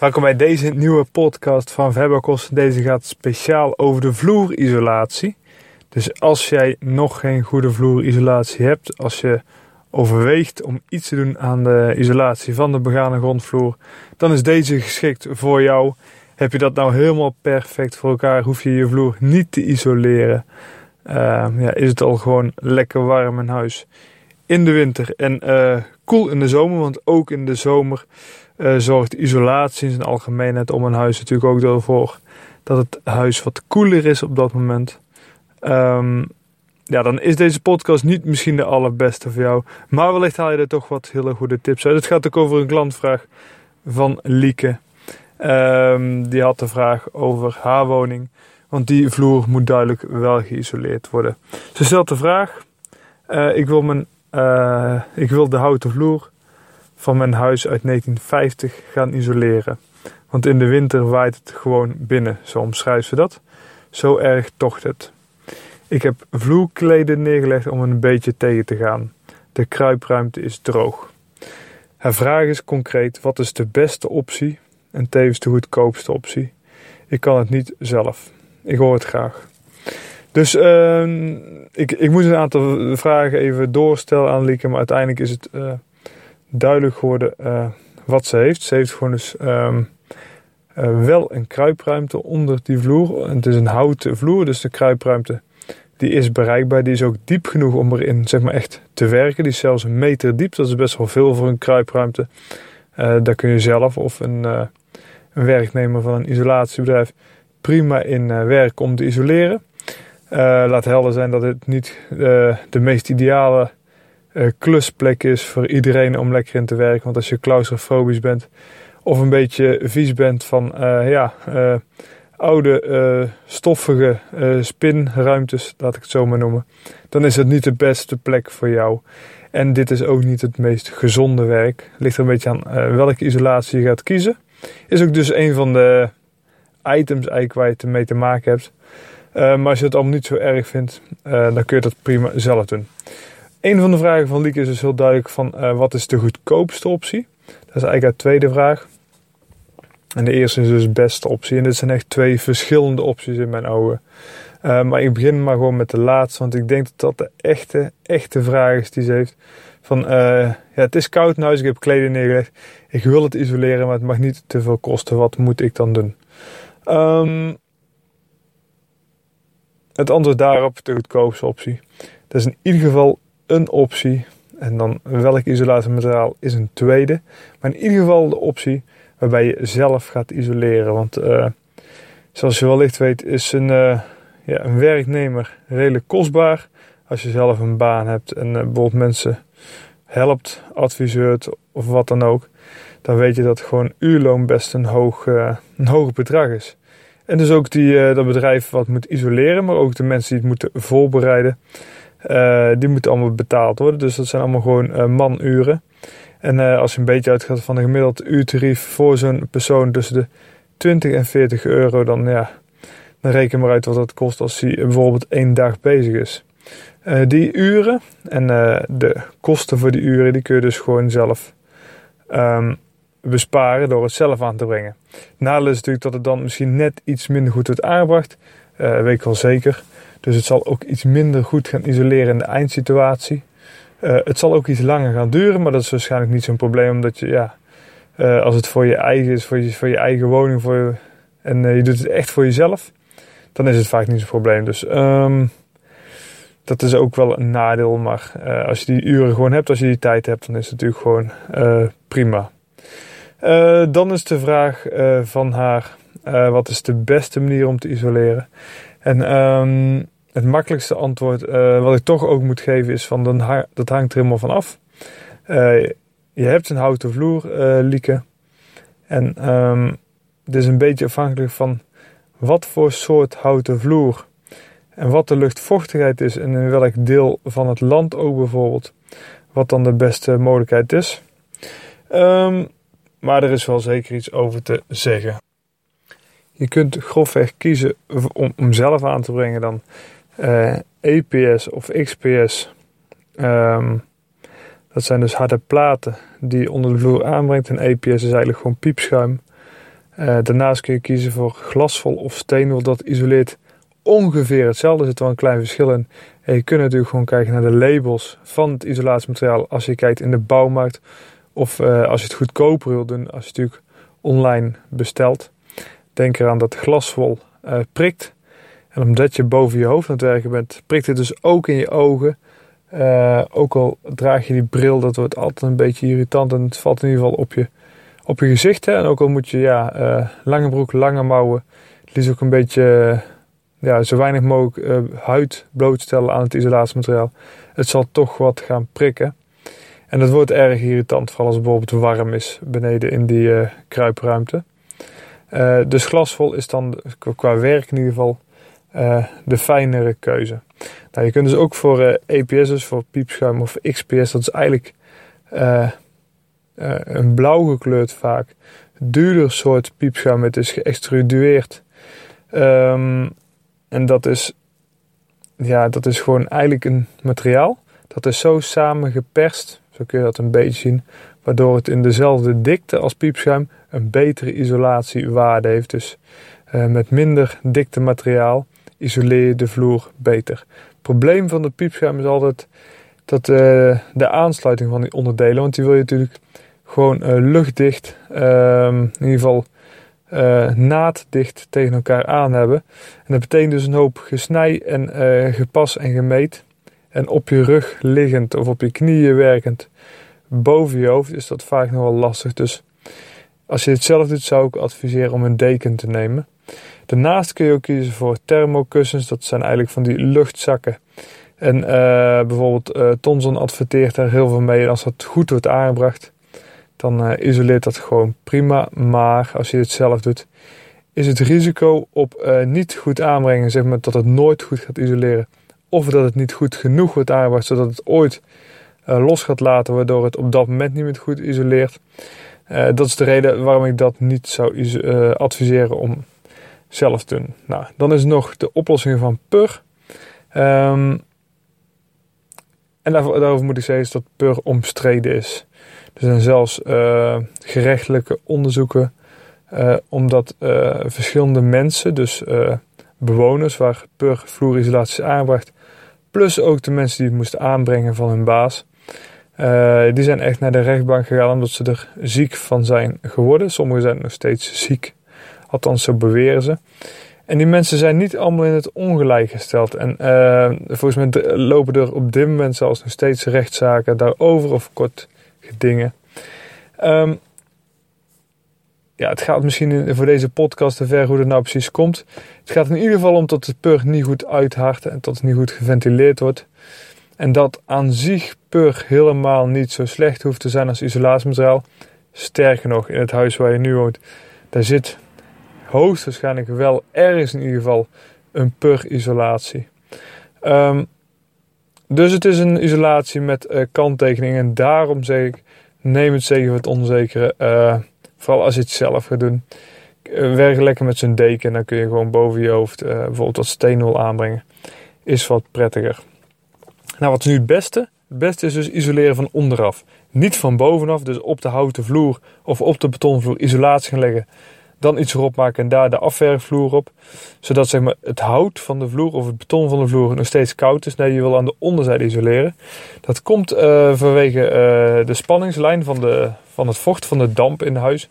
Welkom bij deze nieuwe podcast van Verbakos. Deze gaat speciaal over de vloerisolatie. Dus als jij nog geen goede vloerisolatie hebt, als je overweegt om iets te doen aan de isolatie van de begane grondvloer, dan is deze geschikt voor jou. Heb je dat nou helemaal perfect voor elkaar, hoef je je vloer niet te isoleren. Uh, ja, is het al gewoon lekker warm in huis in de winter en uh, koel in de zomer, want ook in de zomer uh, zorgt isolatie in zijn algemeenheid om een huis natuurlijk ook ervoor dat het huis wat koeler is op dat moment. Um, ja, dan is deze podcast niet misschien de allerbeste voor jou. Maar wellicht haal je er toch wat hele goede tips uit. Het gaat ook over een klantvraag van Lieke. Um, die had de vraag over haar woning. Want die vloer moet duidelijk wel geïsoleerd worden. Ze stelt de vraag: uh, ik, wil mijn, uh, ik wil de houten vloer van mijn huis uit 1950 gaan isoleren. Want in de winter waait het gewoon binnen, zo omschrijft ze dat. Zo erg tocht het. Ik heb vloerkleden neergelegd om een beetje tegen te gaan. De kruipruimte is droog. Haar vraag is concreet: wat is de beste optie en tevens de goedkoopste optie? Ik kan het niet zelf. Ik hoor het graag. Dus uh, ik, ik moet een aantal vragen even doorstellen aan Lieke, maar uiteindelijk is het uh, duidelijk geworden uh, wat ze heeft. Ze heeft gewoon dus um, uh, wel een kruipruimte onder die vloer. Het is een houten vloer, dus de kruipruimte die is bereikbaar. Die is ook diep genoeg om erin zeg maar, echt te werken. Die is zelfs een meter diep. Dat is best wel veel voor een kruipruimte. daar kun je zelf of een, een werknemer van een isolatiebedrijf prima in werken om te isoleren. Uh, laat helder zijn dat het niet uh, de meest ideale klusplek is voor iedereen om lekker in te werken. Want als je claustrofobisch bent of een beetje vies bent van ja, oude stoffige spinruimtes, laat ik het zo maar noemen, dan is het niet de beste plek voor jou. En dit is ook niet het meest gezonde werk. Ligt er een beetje aan welke isolatie je gaat kiezen. Is ook dus een van de items eigenlijk waar je het mee te maken hebt. Uh, maar als je het allemaal niet zo erg vindt, uh, dan kun je dat prima zelf doen. Een van de vragen van Lieke is dus heel duidelijk van uh, wat is de goedkoopste optie? Dat is eigenlijk haar tweede vraag. En de eerste is dus beste optie. En dit zijn echt twee verschillende opties in mijn ogen. maar ik begin maar gewoon met de laatste, want ik denk dat dat de echte, echte vraag is die ze heeft. Van, ja, het is koud in huis, ik heb kleding neergelegd. Ik wil het isoleren, maar het mag niet te veel kosten. Wat moet ik dan doen? Um, het antwoord daarop, de goedkoopste optie. Dat is in ieder geval een optie. En dan welk isolatiemateriaal is een tweede. Maar in ieder geval de optie waarbij je zelf gaat isoleren. Want uh, zoals je wellicht weet is een, uh, ja, een werknemer redelijk kostbaar. Als je zelf een baan hebt en uh, bijvoorbeeld mensen helpt, adviseert of wat dan ook. Dan weet je dat gewoon uurloon best een hoog, een hoog bedrag is. En dus ook die, uh, dat bedrijf wat moet isoleren, maar ook de mensen die het moeten voorbereiden, uh, die moeten allemaal betaald worden. Dus dat zijn allemaal gewoon uh, manuren. En als je een beetje uitgaat van een gemiddeld uurtarief voor zo'n persoon tussen de 20 en 40 euro, dan, ja, dan reken maar uit wat dat kost als hij bijvoorbeeld één dag bezig is. die uren en de kosten voor die uren, die kun je dus gewoon zelf um, besparen door het zelf aan te brengen. Nadeel is natuurlijk dat het dan misschien net iets minder goed wordt aangebracht. Uh, weet ik wel zeker. Dus het zal ook iets minder goed gaan isoleren in de eindsituatie. Uh, het zal ook iets langer gaan duren, maar dat is waarschijnlijk niet zo'n probleem. Omdat je, ja, uh, als het voor je eigen is, voor je, voor je eigen woning, voor en je doet het echt voor jezelf, dan is het vaak niet zo'n probleem. Dus um, dat is ook wel een nadeel. Maar als je die uren gewoon hebt, als je die tijd hebt, dan is het natuurlijk gewoon prima. Uh, dan is de vraag uh, van haar: uh, wat is de beste manier om te isoleren? En um, het makkelijkste antwoord wat ik toch ook moet geven is: van dan dat hangt er helemaal van af. je hebt een houten vloer, Lieke. En um, het is een beetje afhankelijk van wat voor soort houten vloer en wat de luchtvochtigheid is en in welk deel van het land ook bijvoorbeeld, wat dan de beste mogelijkheid is. Um, maar er is wel zeker iets over te zeggen. Je kunt grofweg kiezen om, om zelf aan te brengen dan uh, eh, EPS of XPS. Um, dat zijn dus harde platen die je onder de vloer aanbrengt. En EPS is eigenlijk gewoon piepschuim. Uh, daarnaast kun je kiezen voor glasvol of steenwol. Dat isoleert ongeveer hetzelfde. Er zit wel een klein verschil in. En je kunt natuurlijk gewoon kijken naar de labels van het isolatiemateriaal. Als je kijkt in de bouwmarkt. Of uh, als je het goedkoper wilt doen. Als je het natuurlijk online bestelt. Denk eraan dat glasvol uh, prikt. En omdat je boven je hoofd aan het werken bent, prikt het dus ook in je ogen. Uh, ook al draag je die bril, dat wordt altijd een beetje irritant en het valt in ieder geval op je, op je gezicht. Hè? En ook al moet je ja, lange broek, lange mouwen, het liefst ook een beetje ja, zo weinig mogelijk huid blootstellen aan het isolatiemateriaal. Het zal toch wat gaan prikken. En dat wordt erg irritant, vooral als het bijvoorbeeld warm is beneden in die kruipruimte. dus glasvol is dan qua werk in ieder geval de fijnere keuze. Nou, je kunt dus ook voor uh, eh, EPS, dus voor piepschuim of XPS, dat is eigenlijk uh, uh, een blauw gekleurd vaak, duurder soort piepschuim. Het is geëxtrudeerd. Um, en dat is, ja, dat is gewoon eigenlijk een materiaal dat is zo samengeperst, zo kun je dat een beetje zien, waardoor het in dezelfde dikte als piepschuim een betere isolatiewaarde heeft. Dus met minder dikte materiaal isoleer je de vloer beter probleem van de piepschuim is altijd dat uh, de aansluiting van die onderdelen, want die wil je natuurlijk gewoon uh, luchtdicht, uh, in ieder geval naaddicht tegen elkaar aan hebben. En dat betekent dus een hoop gesnij en gepas en gemeet. En op je rug liggend of op je knieën werkend boven je hoofd is dat vaak nog wel lastig. Dus als je het zelf doet, zou ik adviseren om een deken te nemen. Daarnaast kun je ook kiezen voor thermokussens. Dat zijn eigenlijk van die luchtzakken. En uh, bijvoorbeeld uh, Thomson adverteert daar heel veel mee. En als dat goed wordt aangebracht, dan uh, isoleert dat gewoon prima. Maar als je het zelf doet, is het risico op niet goed aanbrengen, zeg maar dat het nooit goed gaat isoleren. Of dat het niet goed genoeg wordt aangebracht, zodat het ooit los gaat laten, waardoor het op dat moment niet meer goed isoleert. dat is de reden waarom ik dat niet zou adviseren om zelf doen. Nou, dan is nog de oplossing van PUR. Um, en daarover, moet ik zeggen is dat PUR omstreden is. Er zijn zelfs gerechtelijke onderzoeken omdat verschillende mensen, dus bewoners waar PUR vloerisolatie is aangebracht, plus ook de mensen die het moesten aanbrengen van hun baas, die zijn echt naar de rechtbank gegaan omdat ze er ziek van zijn geworden. Sommigen zijn nog steeds ziek Althans, zo beweren ze. En die mensen zijn niet allemaal in het ongelijk gesteld. En uh, volgens mij lopen er op dit moment zelfs nog steeds rechtszaken daarover of kort gedingen. Um, ja, het gaat misschien voor deze podcast te ver hoe dat nou precies komt. Het gaat in ieder geval om dat het pur niet goed uithart en dat het niet goed geventileerd wordt. En dat aan zich pur helemaal niet zo slecht hoeft te zijn als isolatiemateriaal. Sterker nog, in het huis waar je nu woont, daar zit hoogstwaarschijnlijk wel ergens in ieder geval een pur-isolatie. Um, dus het is een isolatie met uh, kanttekeningen. En daarom zeg ik, neem het zeker wat onzekere. Uh, vooral als je het zelf gaat doen. Uh, werk lekker met zo'n deken. Dan kun je gewoon boven je hoofd bijvoorbeeld wat steenwol aanbrengen. Is wat prettiger. Nou, wat is nu het beste? Het beste is dus isoleren van onderaf. Niet van bovenaf, dus op de houten vloer of op de betonvloer isolatie gaan leggen dan iets erop maken en daar de afwerkvloer op. Zodat zeg maar, het hout van de vloer of het beton van de vloer nog steeds koud is. Nee, je wil aan de onderzijde isoleren. Dat komt uh, vanwege de spanningslijn van, de, van het vocht, van de damp in huis.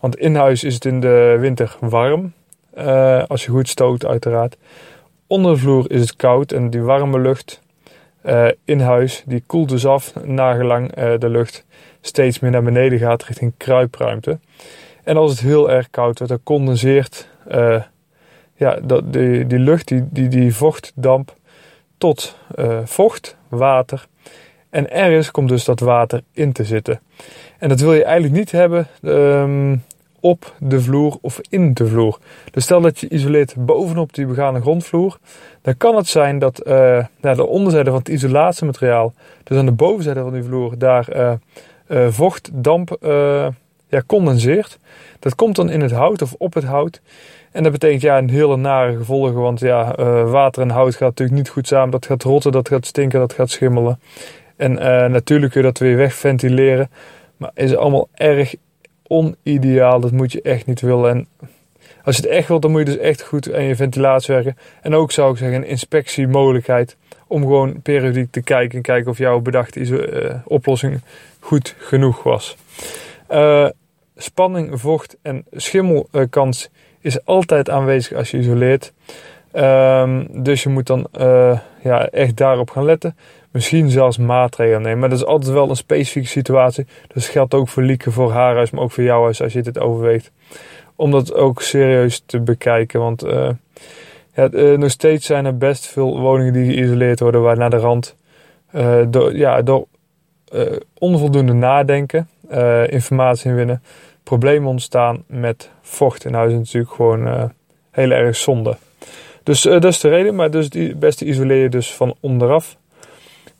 Want in huis is het in de winter warm. Uh, als je goed stoot uiteraard. Onder de vloer is het koud en die warme lucht in huis die koelt dus af nagelang de lucht steeds meer naar beneden gaat richting kruipruimte. En als het heel erg koud wordt, dan condenseert ja, dat, die, die lucht, die, die, vochtdamp, tot vocht, water. En ergens komt dus dat water in te zitten. En dat wil je eigenlijk niet hebben um, op de vloer of in de vloer. Dus stel dat je isoleert bovenop die begane grondvloer, dan kan het zijn dat uh, de onderzijde van het isolatiemateriaal, dus aan de bovenzijde van die vloer, daar uh, uh, vocht, damp ja, condenseert. Dat komt dan in het hout of op het hout. En dat betekent ja, een hele nare gevolgen, want ja, water en hout gaat natuurlijk niet goed samen. Dat gaat rotten, dat gaat stinken, dat gaat schimmelen. En natuurlijk kun je dat weer wegventileren. Maar is allemaal erg onideaal. Dat moet je echt niet willen. En als je het echt wilt, dan moet je dus echt goed aan je ventilatie werken. En ook zou ik zeggen, een inspectiemogelijkheid. Om gewoon periodiek te kijken en kijken of jouw bedachte uh, oplossing goed genoeg was. Uh, spanning, vocht en schimmelkans is altijd aanwezig als je isoleert. Um, dus je moet dan ja, echt daarop gaan letten. Misschien zelfs maatregelen nemen. Maar dat is altijd wel een specifieke situatie. Dus geldt ook voor Lieke, voor haar huis, maar ook voor jouw huis als je dit overweegt. Om dat ook serieus te bekijken. Want uh, ja, uh, nog steeds zijn er best veel woningen die geïsoleerd worden. Waar naar de rand uh, door, ja, door onvoldoende nadenken, informatie inwinnen, problemen ontstaan met vocht in huis. is natuurlijk gewoon heel erg zonde. Dus dat is de reden. Maar dus het beste isoleer je dus van onderaf.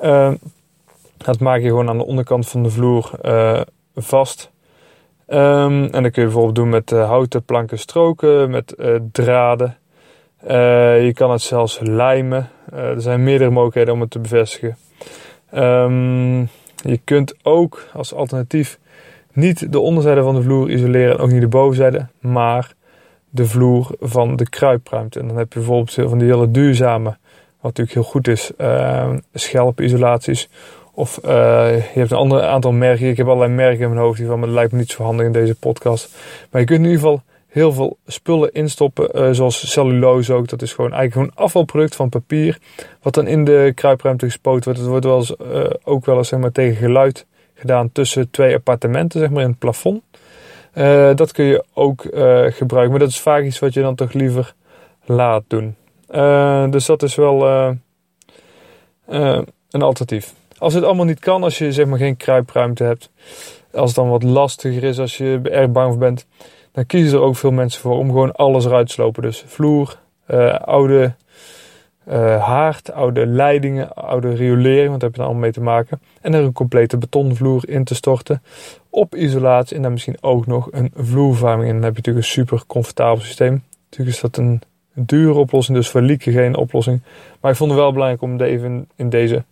Uh, dat maak je gewoon aan de onderkant van de vloer uh, vast. Um, en dat kun je bijvoorbeeld doen met uh, houten planken stroken, met uh, draden. je kan het zelfs lijmen. er zijn meerdere mogelijkheden om het te bevestigen. Um, je kunt ook als alternatief niet de onderzijde van de vloer isoleren en ook niet de bovenzijde, maar de vloer van de kruipruimte. En dan heb je bijvoorbeeld van die hele duurzame wat natuurlijk heel goed is, uh, schelpisolaties. Of uh, je hebt een ander aantal merken. Ik heb allerlei merken in mijn hoofd hiervan, maar dat lijkt me niet zo handig in deze podcast. Maar je kunt in ieder geval heel veel spullen instoppen, uh, zoals cellulose ook. Dat is gewoon eigenlijk gewoon afvalproduct van papier, wat dan in de kruipruimte gespoten wordt. Het wordt wel eens, uh, ook wel eens zeg maar, tegen geluid gedaan tussen twee appartementen, zeg maar in het plafond. Dat kun je ook gebruiken, maar dat is vaak iets wat je dan toch liever laat doen. Uh, dus dat is wel uh, uh, een alternatief. Als het allemaal niet kan, als je zeg maar geen kruipruimte hebt, als het dan wat lastiger is, als je er bang voor bent, dan kiezen er ook veel mensen voor om gewoon alles eruit te slopen. Dus vloer, oude haard, oude leidingen, oude riolering, want daar heb je dan allemaal mee te maken. En er een complete betonvloer in te storten. Op isolatie en dan misschien ook nog een vloerverwarming. En dan heb je natuurlijk een super comfortabel systeem. Natuurlijk is dat een dure oplossing, dus voor geen oplossing. Maar ik vond het wel belangrijk om het even in deze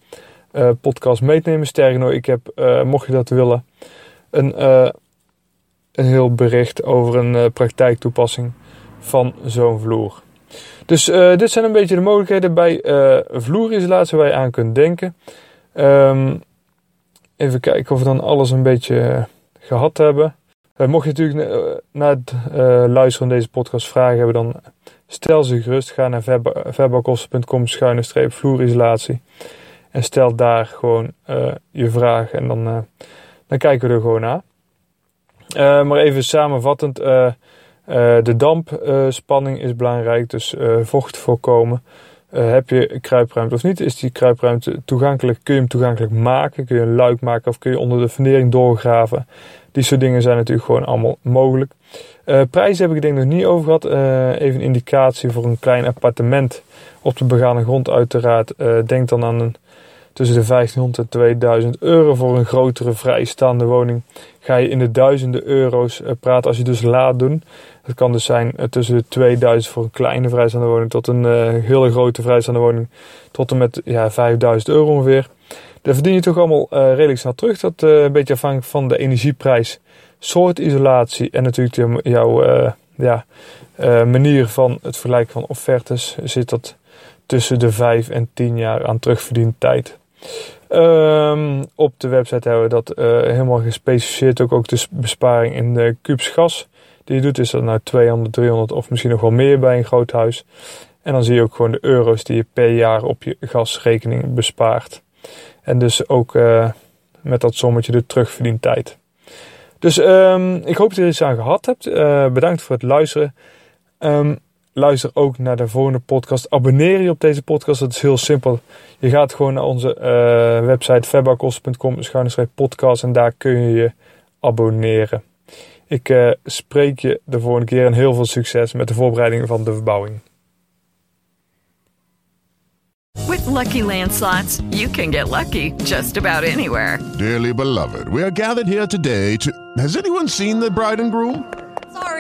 uh, podcast mee te nemen. Sterker nog, ik heb, uh, mocht je dat willen, een, uh, een heel bericht over een praktijktoepassing van zo'n vloer. Dus dit zijn een beetje de mogelijkheden bij vloerisolatie waar je aan kunt denken. Um, even kijken of we dan alles een beetje gehad hebben. mocht je natuurlijk na het luisteren van deze podcast vragen hebben, dan Stel ze gerust, ga naar verbakosten.com schuine streep vloerisolatie. En stel daar gewoon uh, je vraag en dan, uh, dan kijken we er gewoon naar. Uh, maar even samenvattend, de dampspanning is belangrijk, dus vocht voorkomen. Heb je kruipruimte of niet? Is die kruipruimte toegankelijk? Kun je hem toegankelijk maken? Kun je een luik maken of kun je onder de fundering doorgraven? Die soort dingen zijn natuurlijk gewoon allemaal mogelijk. Uh, prijzen heb ik denk nog niet over gehad. Uh, even een indicatie voor een klein appartement op de begane grond uiteraard. Denk dan aan een, tussen de 1500 en 2000 euro voor een grotere vrijstaande woning. Ga je in de duizenden euro's praten als je dus laat doen. Het kan dus zijn tussen de 2000 voor een kleine vrijstaande woning tot een hele grote vrijstaande woning. Tot en met ja, 5000 euro ongeveer. Daar verdien je toch allemaal redelijk snel terug. Dat een beetje afhankelijk van de energieprijs soort isolatie en natuurlijk jouw uh, ja, uh, manier van het vergelijken van offertes zit dat tussen de 5 en 10 jaar aan terugverdiend tijd. Um, op de website hebben we dat uh, helemaal gespecificeerd. Ook, ook de besparing in de kubus gas die je doet. Is dat nou 200, 300 of misschien nog wel meer bij een groot huis. En dan zie je ook gewoon de euro's die je per jaar op je gasrekening bespaart. En dus ook met dat sommetje de terugverdiend tijd. Dus um, ik hoop dat je er iets aan gehad hebt. Uh, bedankt voor het luisteren. Um, luister ook naar de volgende podcast. Abonneer je op deze podcast. Dat is heel simpel. Je gaat gewoon naar onze uh, website verbakosten.com podcast en daar kun je je abonneren. Ik uh, spreek je de volgende keer en heel veel succes met de voorbereiding van de verbouwing. With lucky landslots, you can get lucky just about anywhere. Dearly beloved, we are gathered here today to. Has anyone seen the bride and groom?